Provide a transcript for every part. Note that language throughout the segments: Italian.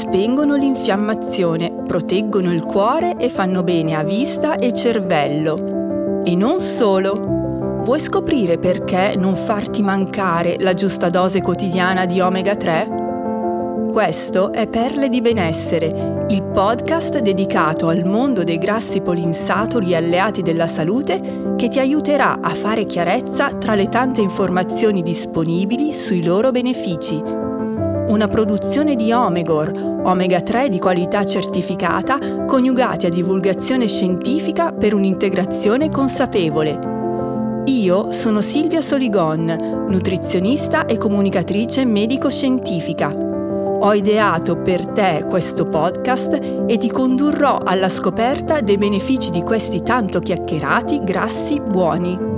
spengono l'infiammazione, proteggono il cuore e fanno bene a vista e cervello. E non solo. Vuoi scoprire perché non farti mancare la giusta dose quotidiana di omega 3? Questo è Perle di Benessere, il podcast dedicato al mondo dei grassi polinsaturi alleati della salute che ti aiuterà a fare chiarezza tra le tante informazioni disponibili sui loro benefici. Una produzione di Omegor, omega 3 di qualità certificata, coniugati a divulgazione scientifica per un'integrazione consapevole. Io sono Silvia Soligon, nutrizionista e comunicatrice medico-scientifica ho ideato per te questo podcast e ti condurrò alla scoperta dei benefici di questi tanto chiacchierati grassi buoni.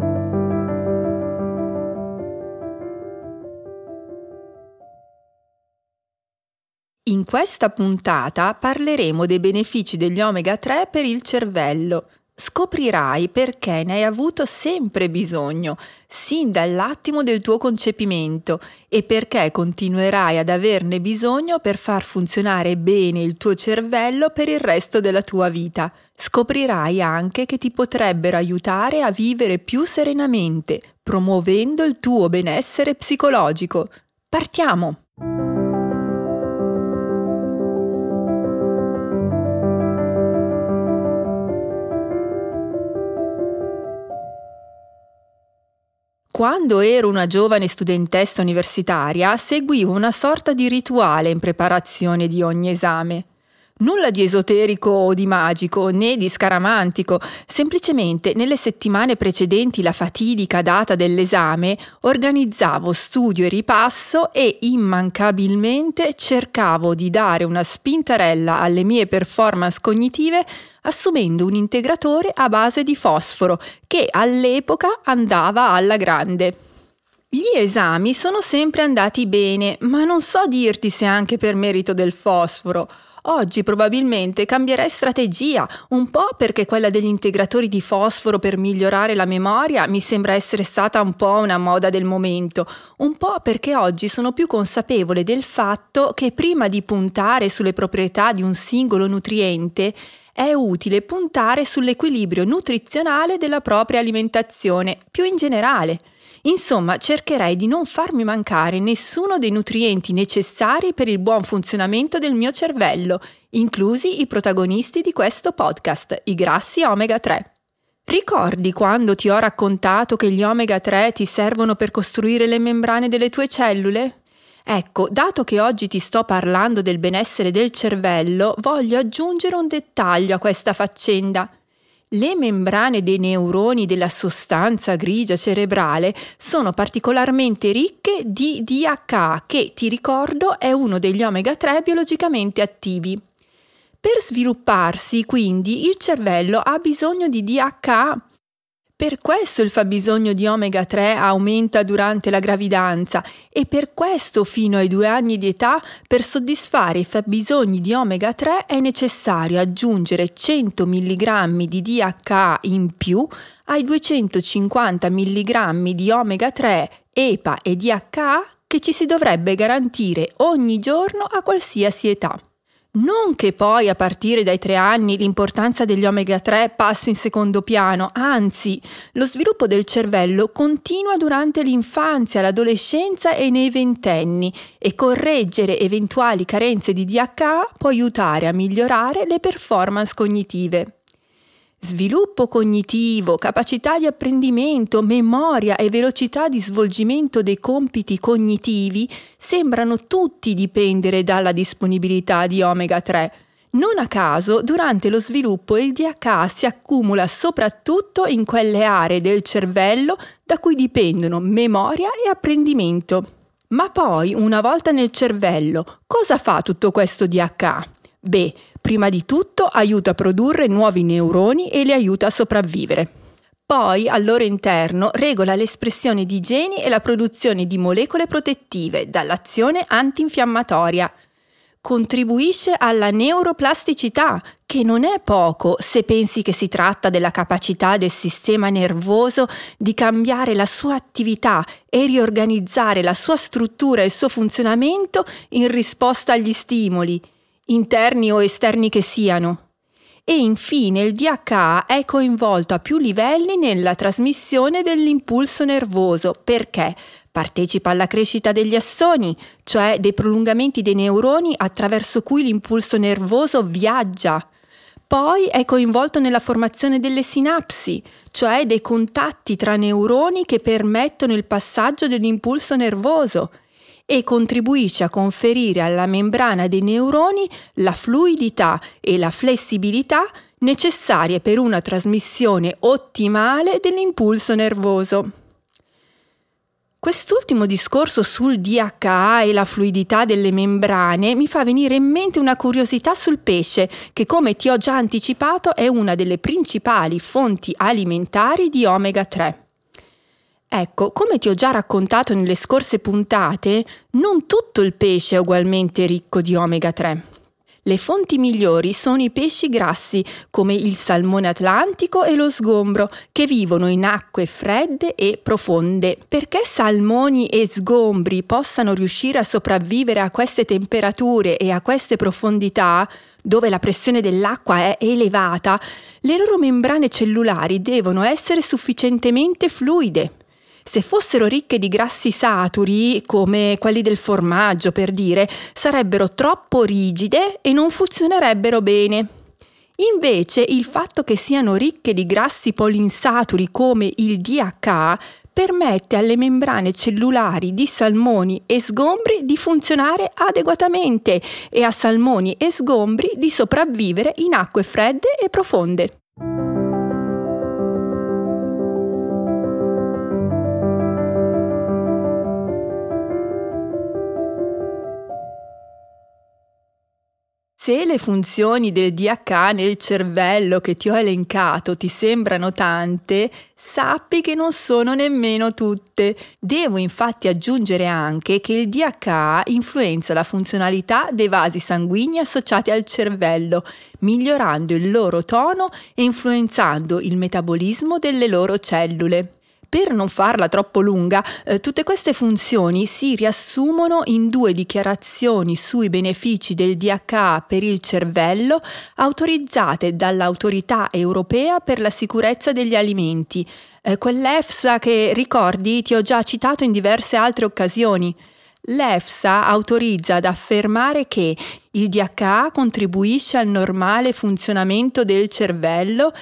In questa puntata parleremo dei benefici degli omega 3 per il cervello scoprirai perché ne hai avuto sempre bisogno, sin dall'attimo del tuo concepimento, e perché continuerai ad averne bisogno per far funzionare bene il tuo cervello per il resto della tua vita. Scoprirai anche che ti potrebbero aiutare a vivere più serenamente, promuovendo il tuo benessere psicologico. Partiamo! Quando ero una giovane studentessa universitaria, seguivo una sorta di rituale in preparazione di ogni esame. Nulla di esoterico o di magico, né di scaramantico, semplicemente nelle settimane precedenti la fatidica data dell'esame organizzavo studio e ripasso e immancabilmente cercavo di dare una spintarella alle mie performance cognitive assumendo un integratore a base di fosforo che all'epoca andava alla grande. Gli esami sono sempre andati bene, ma non so dirti se anche per merito del fosforo. Oggi probabilmente cambierei strategia, un po' perché quella degli integratori di fosforo per migliorare la memoria mi sembra essere stata un po' una moda del momento, un po' perché oggi sono più consapevole del fatto che prima di puntare sulle proprietà di un singolo nutriente è utile puntare sull'equilibrio nutrizionale della propria alimentazione, più in generale. Insomma, cercherei di non farmi mancare nessuno dei nutrienti necessari per il buon funzionamento del mio cervello, inclusi i protagonisti di questo podcast, i grassi omega 3. Ricordi quando ti ho raccontato che gli omega 3 ti servono per costruire le membrane delle tue cellule? Ecco, dato che oggi ti sto parlando del benessere del cervello, voglio aggiungere un dettaglio a questa faccenda. Le membrane dei neuroni della sostanza grigia cerebrale sono particolarmente ricche di DHA, che ti ricordo è uno degli omega 3 biologicamente attivi. Per svilupparsi, quindi, il cervello ha bisogno di DHA per questo il fabbisogno di omega 3 aumenta durante la gravidanza e per questo fino ai due anni di età per soddisfare i fabbisogni di omega 3 è necessario aggiungere 100 mg di DHA in più ai 250 mg di omega 3, EPA e DHA che ci si dovrebbe garantire ogni giorno a qualsiasi età. Non che poi a partire dai tre anni l'importanza degli omega 3 passi in secondo piano, anzi, lo sviluppo del cervello continua durante l'infanzia, l'adolescenza e nei ventenni e correggere eventuali carenze di DHA può aiutare a migliorare le performance cognitive. Sviluppo cognitivo, capacità di apprendimento, memoria e velocità di svolgimento dei compiti cognitivi sembrano tutti dipendere dalla disponibilità di omega 3. Non a caso, durante lo sviluppo il DHA si accumula soprattutto in quelle aree del cervello da cui dipendono memoria e apprendimento. Ma poi, una volta nel cervello, cosa fa tutto questo DHA? Beh, prima di tutto aiuta a produrre nuovi neuroni e li aiuta a sopravvivere. Poi, al loro interno, regola l'espressione di geni e la produzione di molecole protettive dall'azione antinfiammatoria. Contribuisce alla neuroplasticità, che non è poco se pensi che si tratta della capacità del sistema nervoso di cambiare la sua attività e riorganizzare la sua struttura e il suo funzionamento in risposta agli stimoli interni o esterni che siano. E infine il DHA è coinvolto a più livelli nella trasmissione dell'impulso nervoso perché partecipa alla crescita degli assoni, cioè dei prolungamenti dei neuroni attraverso cui l'impulso nervoso viaggia. Poi è coinvolto nella formazione delle sinapsi, cioè dei contatti tra neuroni che permettono il passaggio dell'impulso nervoso e contribuisce a conferire alla membrana dei neuroni la fluidità e la flessibilità necessarie per una trasmissione ottimale dell'impulso nervoso. Quest'ultimo discorso sul DHA e la fluidità delle membrane mi fa venire in mente una curiosità sul pesce, che come ti ho già anticipato è una delle principali fonti alimentari di omega 3. Ecco, come ti ho già raccontato nelle scorse puntate, non tutto il pesce è ugualmente ricco di omega 3. Le fonti migliori sono i pesci grassi, come il salmone atlantico e lo sgombro, che vivono in acque fredde e profonde. Perché salmoni e sgombri possano riuscire a sopravvivere a queste temperature e a queste profondità, dove la pressione dell'acqua è elevata, le loro membrane cellulari devono essere sufficientemente fluide. Se fossero ricche di grassi saturi, come quelli del formaggio per dire, sarebbero troppo rigide e non funzionerebbero bene. Invece il fatto che siano ricche di grassi polinsaturi come il DHA permette alle membrane cellulari di salmoni e sgombri di funzionare adeguatamente e a salmoni e sgombri di sopravvivere in acque fredde e profonde. Se le funzioni del DH nel cervello che ti ho elencato ti sembrano tante, sappi che non sono nemmeno tutte. Devo infatti aggiungere anche che il DH influenza la funzionalità dei vasi sanguigni associati al cervello, migliorando il loro tono e influenzando il metabolismo delle loro cellule. Per non farla troppo lunga, eh, tutte queste funzioni si riassumono in due dichiarazioni sui benefici del DHA per il cervello autorizzate dall'Autorità europea per la sicurezza degli alimenti, eh, quell'EFSA che ricordi ti ho già citato in diverse altre occasioni. L'EFSA autorizza ad affermare che il DHA contribuisce al normale funzionamento del cervello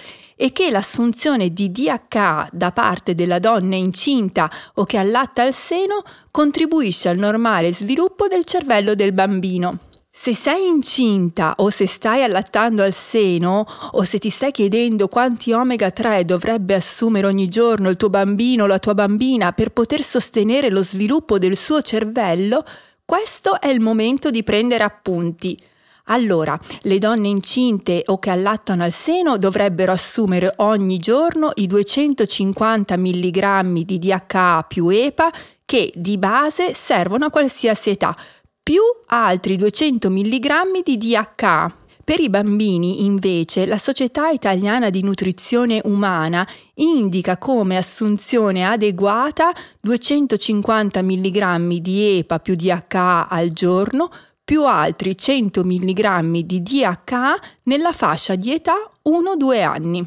e che l'assunzione di DHA da parte della donna incinta o che allatta al seno contribuisce al normale sviluppo del cervello del bambino. Se sei incinta o se stai allattando al seno o se ti stai chiedendo quanti omega 3 dovrebbe assumere ogni giorno il tuo bambino o la tua bambina per poter sostenere lo sviluppo del suo cervello, questo è il momento di prendere appunti. Allora, le donne incinte o che allattano al seno dovrebbero assumere ogni giorno i 250 mg di DHA più EPA che di base servono a qualsiasi età, più altri 200 mg di DHA. Per i bambini, invece, la Società Italiana di Nutrizione Umana indica come assunzione adeguata 250 mg di EPA più DHA al giorno più altri 100 mg di DHA nella fascia di età 1-2 anni.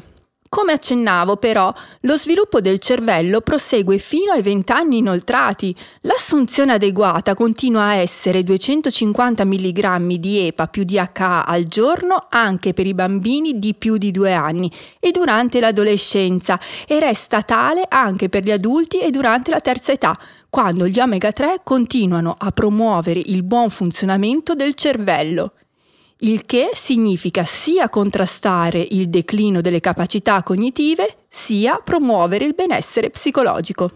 Come accennavo però, lo sviluppo del cervello prosegue fino ai 20 anni inoltrati. L'assunzione adeguata continua a essere 250 mg di EPA più DHA al giorno anche per i bambini di più di 2 anni e durante l'adolescenza e resta tale anche per gli adulti e durante la terza età, quando gli omega 3 continuano a promuovere il buon funzionamento del cervello, il che significa sia contrastare il declino delle capacità cognitive, sia promuovere il benessere psicologico.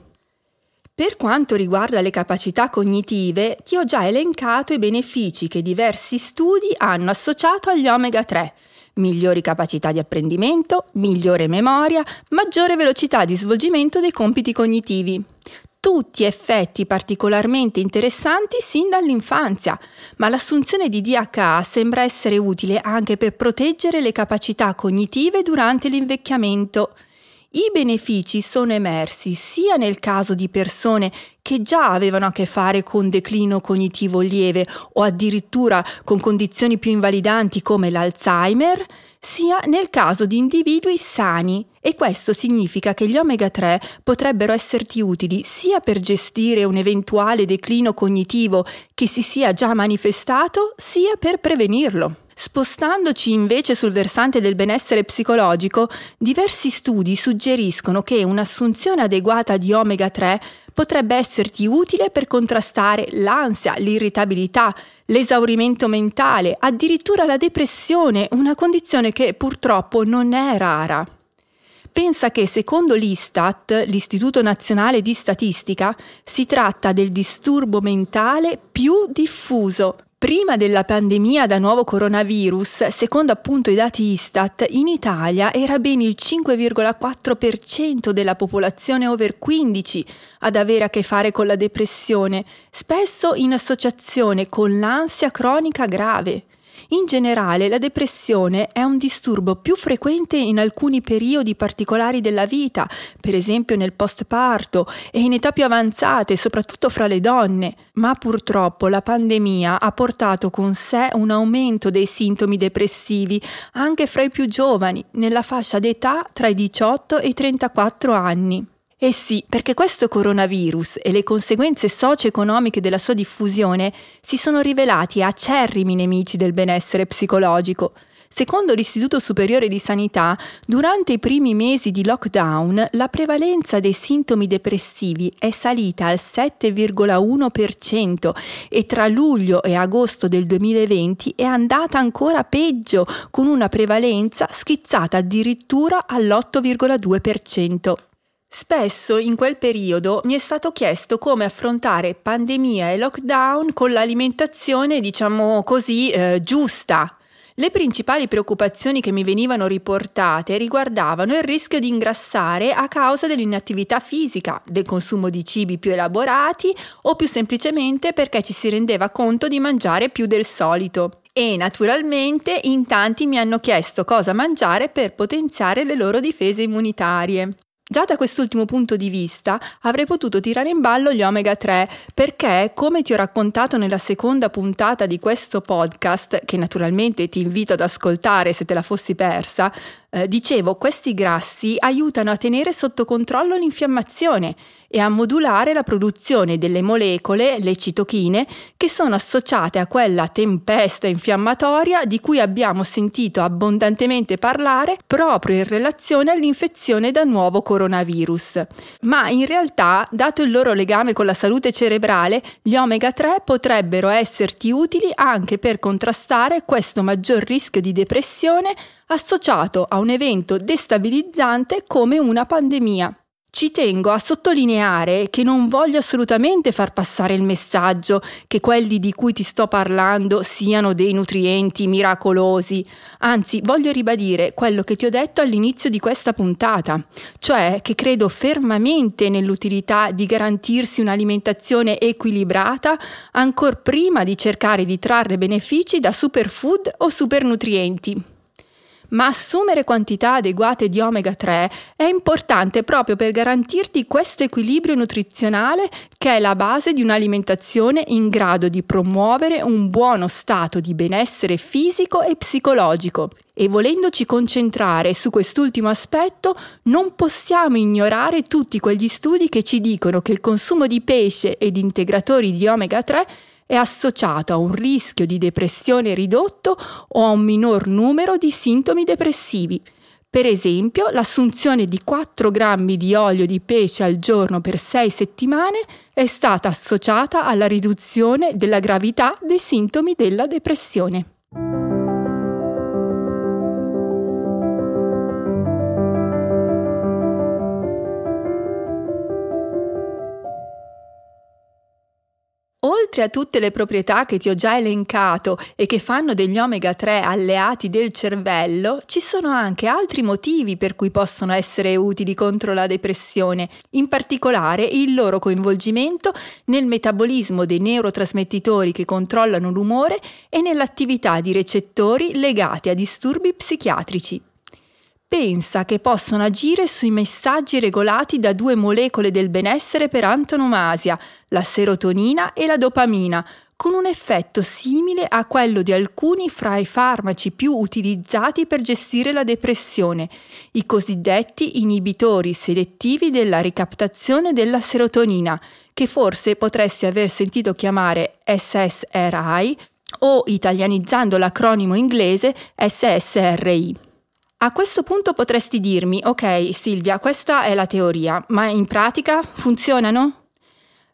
Per quanto riguarda le capacità cognitive, ti ho già elencato i benefici che diversi studi hanno associato agli omega 3 migliori capacità di apprendimento, migliore memoria, maggiore velocità di svolgimento dei compiti cognitivi tutti effetti particolarmente interessanti sin dall'infanzia, ma l'assunzione di DHA sembra essere utile anche per proteggere le capacità cognitive durante l'invecchiamento. I benefici sono emersi sia nel caso di persone che già avevano a che fare con declino cognitivo lieve o addirittura con condizioni più invalidanti come l'Alzheimer, sia nel caso di individui sani e questo significa che gli omega 3 potrebbero esserti utili sia per gestire un eventuale declino cognitivo che si sia già manifestato, sia per prevenirlo. Spostandoci invece sul versante del benessere psicologico, diversi studi suggeriscono che un'assunzione adeguata di omega 3 potrebbe esserti utile per contrastare l'ansia, l'irritabilità, l'esaurimento mentale, addirittura la depressione, una condizione che purtroppo non è rara. Pensa che secondo l'Istat, l'Istituto Nazionale di Statistica, si tratta del disturbo mentale più diffuso, Prima della pandemia da nuovo coronavirus, secondo appunto i dati Istat, in Italia era ben il 5,4% della popolazione over 15 ad avere a che fare con la depressione, spesso in associazione con l'ansia cronica grave. In generale la depressione è un disturbo più frequente in alcuni periodi particolari della vita, per esempio nel postparto e in età più avanzate, soprattutto fra le donne, ma purtroppo la pandemia ha portato con sé un aumento dei sintomi depressivi anche fra i più giovani, nella fascia d'età tra i 18 e i 34 anni. Eh sì, perché questo coronavirus e le conseguenze socio-economiche della sua diffusione si sono rivelati acerrimi nemici del benessere psicologico. Secondo l'Istituto Superiore di Sanità, durante i primi mesi di lockdown la prevalenza dei sintomi depressivi è salita al 7,1% e tra luglio e agosto del 2020 è andata ancora peggio, con una prevalenza schizzata addirittura all'8,2%. Spesso in quel periodo mi è stato chiesto come affrontare pandemia e lockdown con l'alimentazione, diciamo così, eh, giusta. Le principali preoccupazioni che mi venivano riportate riguardavano il rischio di ingrassare a causa dell'inattività fisica, del consumo di cibi più elaborati o più semplicemente perché ci si rendeva conto di mangiare più del solito. E naturalmente in tanti mi hanno chiesto cosa mangiare per potenziare le loro difese immunitarie. Già da quest'ultimo punto di vista avrei potuto tirare in ballo gli omega 3 perché, come ti ho raccontato nella seconda puntata di questo podcast, che naturalmente ti invito ad ascoltare se te la fossi persa, eh, dicevo, questi grassi aiutano a tenere sotto controllo l'infiammazione e a modulare la produzione delle molecole, le citochine, che sono associate a quella tempesta infiammatoria di cui abbiamo sentito abbondantemente parlare proprio in relazione all'infezione da nuovo coronavirus. Ma in realtà, dato il loro legame con la salute cerebrale, gli omega 3 potrebbero esserti utili anche per contrastare questo maggior rischio di depressione associato a un evento destabilizzante come una pandemia. Ci tengo a sottolineare che non voglio assolutamente far passare il messaggio che quelli di cui ti sto parlando siano dei nutrienti miracolosi, anzi voglio ribadire quello che ti ho detto all'inizio di questa puntata, cioè che credo fermamente nell'utilità di garantirsi un'alimentazione equilibrata ancor prima di cercare di trarre benefici da superfood o supernutrienti ma assumere quantità adeguate di omega 3 è importante proprio per garantirti questo equilibrio nutrizionale che è la base di un'alimentazione in grado di promuovere un buono stato di benessere fisico e psicologico. E volendoci concentrare su quest'ultimo aspetto, non possiamo ignorare tutti quegli studi che ci dicono che il consumo di pesce e di integratori di omega 3 è associato a un rischio di depressione ridotto o a un minor numero di sintomi depressivi. Per esempio, l'assunzione di 4 grammi di olio di pesce al giorno per 6 settimane è stata associata alla riduzione della gravità dei sintomi della depressione. Oltre a tutte le proprietà che ti ho già elencato e che fanno degli omega 3 alleati del cervello, ci sono anche altri motivi per cui possono essere utili contro la depressione, in particolare il loro coinvolgimento nel metabolismo dei neurotrasmettitori che controllano l'umore e nell'attività di recettori legati a disturbi psichiatrici. Pensa che possono agire sui messaggi regolati da due molecole del benessere per antonomasia, la serotonina e la dopamina, con un effetto simile a quello di alcuni fra i farmaci più utilizzati per gestire la depressione, i cosiddetti inibitori selettivi della ricaptazione della serotonina, che forse potresti aver sentito chiamare SSRI o italianizzando l'acronimo inglese SSRI. A questo punto potresti dirmi, ok Silvia, questa è la teoria, ma in pratica funzionano?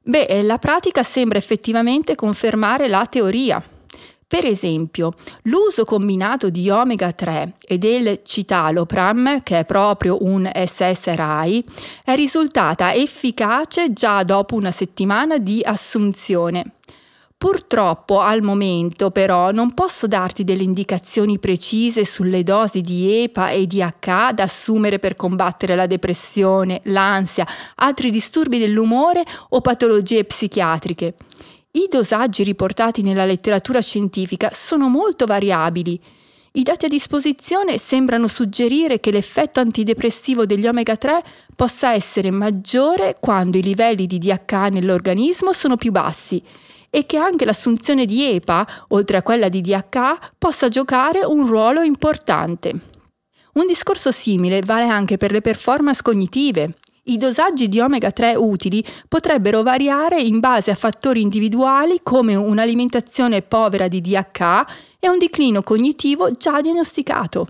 Beh, la pratica sembra effettivamente confermare la teoria. Per esempio, l'uso combinato di omega 3 e del citalopram, che è proprio un SSRI, è risultata efficace già dopo una settimana di assunzione. Purtroppo al momento però non posso darti delle indicazioni precise sulle dosi di EPA e di da assumere per combattere la depressione, l'ansia, altri disturbi dell'umore o patologie psichiatriche. I dosaggi riportati nella letteratura scientifica sono molto variabili. I dati a disposizione sembrano suggerire che l'effetto antidepressivo degli omega 3 possa essere maggiore quando i livelli di DH nell'organismo sono più bassi e che anche l'assunzione di EPA, oltre a quella di DH, possa giocare un ruolo importante. Un discorso simile vale anche per le performance cognitive. I dosaggi di omega 3 utili potrebbero variare in base a fattori individuali come un'alimentazione povera di DH e un declino cognitivo già diagnosticato.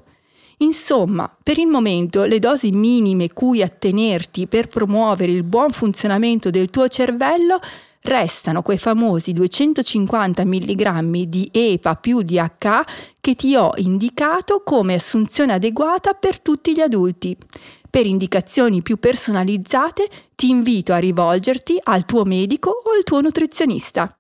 Insomma, per il momento le dosi minime cui attenerti per promuovere il buon funzionamento del tuo cervello restano quei famosi 250 mg di EPA più DH che ti ho indicato come assunzione adeguata per tutti gli adulti. Per indicazioni più personalizzate ti invito a rivolgerti al tuo medico o al tuo nutrizionista.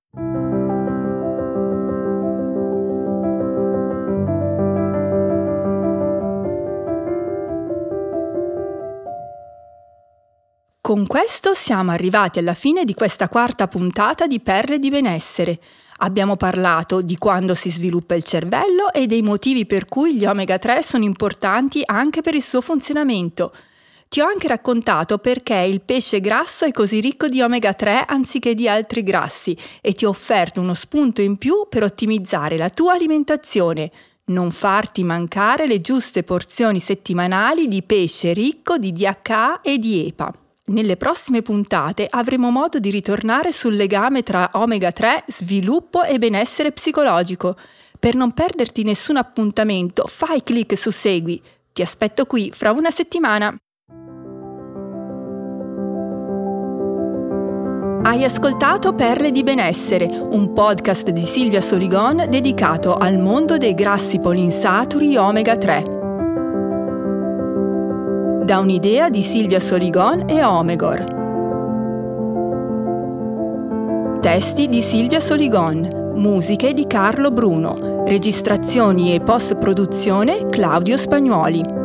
Con questo siamo arrivati alla fine di questa quarta puntata di Perle di benessere. Abbiamo parlato di quando si sviluppa il cervello e dei motivi per cui gli omega 3 sono importanti anche per il suo funzionamento. Ti ho anche raccontato perché il pesce grasso è così ricco di omega 3 anziché di altri grassi e ti ho offerto uno spunto in più per ottimizzare la tua alimentazione. Non farti mancare le giuste porzioni settimanali di pesce ricco di DHA e di EPA. Nelle prossime puntate avremo modo di ritornare sul legame tra omega 3, sviluppo e benessere psicologico. Per non perderti nessun appuntamento, fai clic su Segui. Ti aspetto qui fra una settimana. Hai ascoltato Perle di benessere, un podcast di Silvia Soligon dedicato al mondo dei grassi polinsaturi omega 3 da un'idea di Silvia Soligon e Omegor. Testi di Silvia Soligon, musiche di Carlo Bruno, registrazioni e post-produzione Claudio Spagnuoli.